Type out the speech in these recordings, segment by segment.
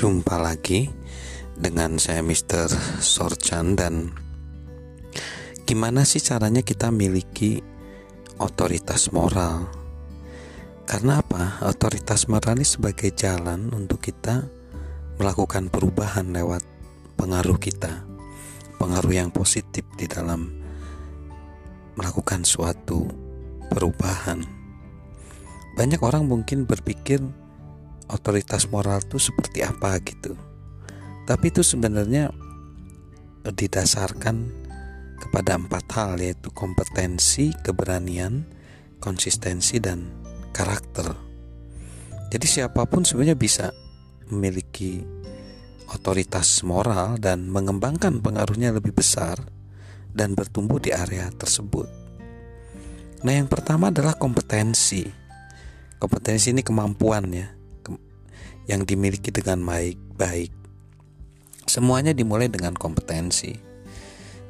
Jumpa lagi dengan saya Mr. Sorchan dan gimana sih caranya kita miliki otoritas moral? Karena apa? Otoritas moral ini sebagai jalan untuk kita melakukan perubahan lewat pengaruh kita, pengaruh yang positif di dalam melakukan suatu perubahan. Banyak orang mungkin berpikir otoritas moral itu seperti apa gitu. Tapi itu sebenarnya didasarkan kepada empat hal yaitu kompetensi, keberanian, konsistensi dan karakter. Jadi siapa pun sebenarnya bisa memiliki otoritas moral dan mengembangkan pengaruhnya lebih besar dan bertumbuh di area tersebut. Nah, yang pertama adalah kompetensi. Kompetensi ini kemampuan ya yang dimiliki dengan baik-baik. Semuanya dimulai dengan kompetensi.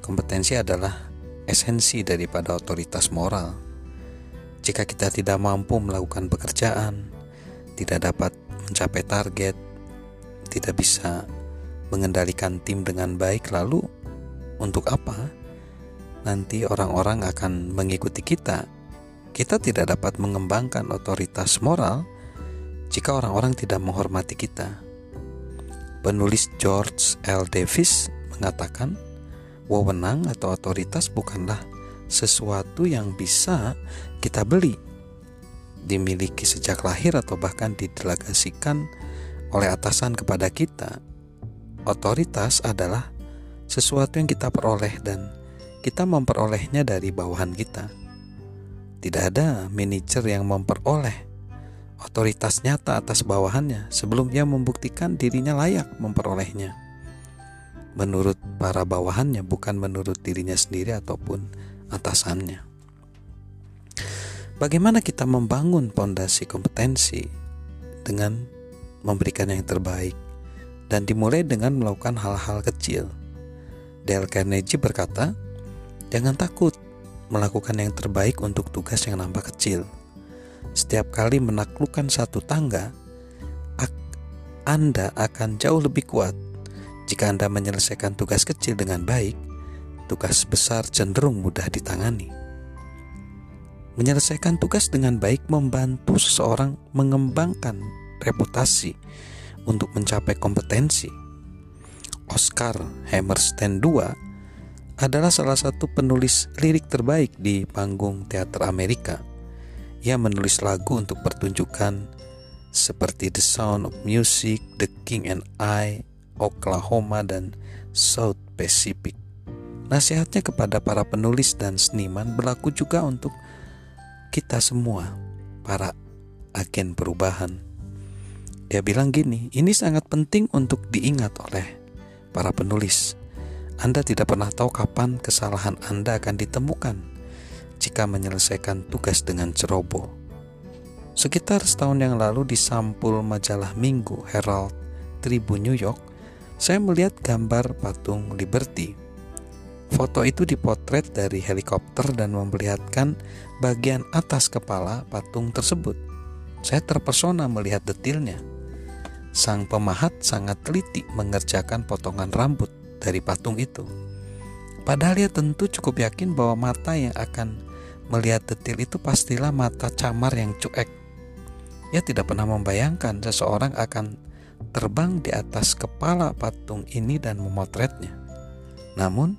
Kompetensi adalah esensi daripada otoritas moral. Jika kita tidak mampu melakukan pekerjaan, tidak dapat mencapai target, tidak bisa mengendalikan tim dengan baik, lalu untuk apa? Nanti orang-orang akan mengikuti kita. Kita tidak dapat mengembangkan otoritas moral jika orang-orang tidak menghormati kita. Penulis George L. Davis mengatakan, wewenang atau otoritas bukanlah sesuatu yang bisa kita beli, dimiliki sejak lahir atau bahkan didelegasikan oleh atasan kepada kita. Otoritas adalah sesuatu yang kita peroleh dan kita memperolehnya dari bawahan kita. Tidak ada manajer yang memperoleh otoritas nyata atas bawahannya sebelum ia membuktikan dirinya layak memperolehnya. Menurut para bawahannya, bukan menurut dirinya sendiri ataupun atasannya. Bagaimana kita membangun pondasi kompetensi dengan memberikan yang terbaik dan dimulai dengan melakukan hal-hal kecil. Dale Carnegie berkata, "Jangan takut melakukan yang terbaik untuk tugas yang nampak kecil." Setiap kali menaklukkan satu tangga, Anda akan jauh lebih kuat. Jika Anda menyelesaikan tugas kecil dengan baik, tugas besar cenderung mudah ditangani. Menyelesaikan tugas dengan baik membantu seseorang mengembangkan reputasi untuk mencapai kompetensi. Oscar Hammerstein II adalah salah satu penulis lirik terbaik di panggung teater Amerika. Ia menulis lagu untuk pertunjukan seperti The Sound of Music, The King and I, Oklahoma, dan South Pacific. Nasihatnya kepada para penulis dan seniman berlaku juga untuk kita semua, para agen perubahan. Dia bilang gini, ini sangat penting untuk diingat oleh para penulis. Anda tidak pernah tahu kapan kesalahan Anda akan ditemukan jika menyelesaikan tugas dengan ceroboh. Sekitar setahun yang lalu di sampul majalah Minggu Herald Tribune New York, saya melihat gambar patung Liberty. Foto itu dipotret dari helikopter dan memperlihatkan bagian atas kepala patung tersebut. Saya terpesona melihat detailnya. Sang pemahat sangat teliti mengerjakan potongan rambut dari patung itu. Padahal ia tentu cukup yakin bahwa mata yang akan Melihat detil itu pastilah mata camar yang cuek. Ia tidak pernah membayangkan seseorang akan terbang di atas kepala patung ini dan memotretnya. Namun,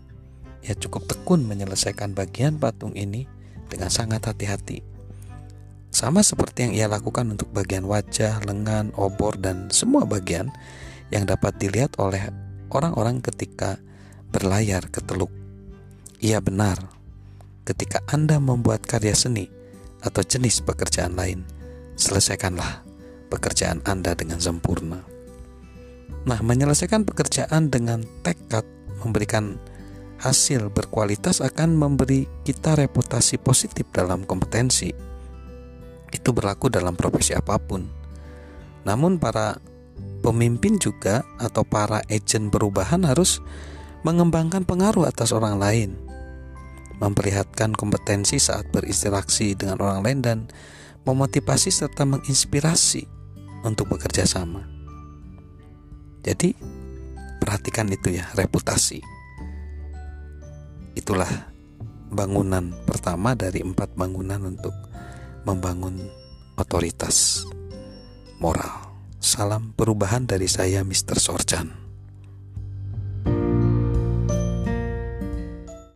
ia cukup tekun menyelesaikan bagian patung ini dengan sangat hati-hati. Sama seperti yang ia lakukan untuk bagian wajah, lengan, obor, dan semua bagian yang dapat dilihat oleh orang-orang ketika berlayar ke teluk. Ia benar ketika Anda membuat karya seni atau jenis pekerjaan lain, selesaikanlah pekerjaan Anda dengan sempurna. Nah, menyelesaikan pekerjaan dengan tekad memberikan hasil berkualitas akan memberi kita reputasi positif dalam kompetensi. Itu berlaku dalam profesi apa pun. Namun para pemimpin juga atau para agen perubahan harus mengembangkan pengaruh atas orang lain memperlihatkan kompetensi saat berinteraksi dengan orang lain dan memotivasi serta menginspirasi untuk bekerja sama. Jadi perhatikan itu ya, reputasi. Itulah bangunan pertama dari empat bangunan untuk membangun otoritas moral. Salam perubahan dari saya Mr. Sorjan.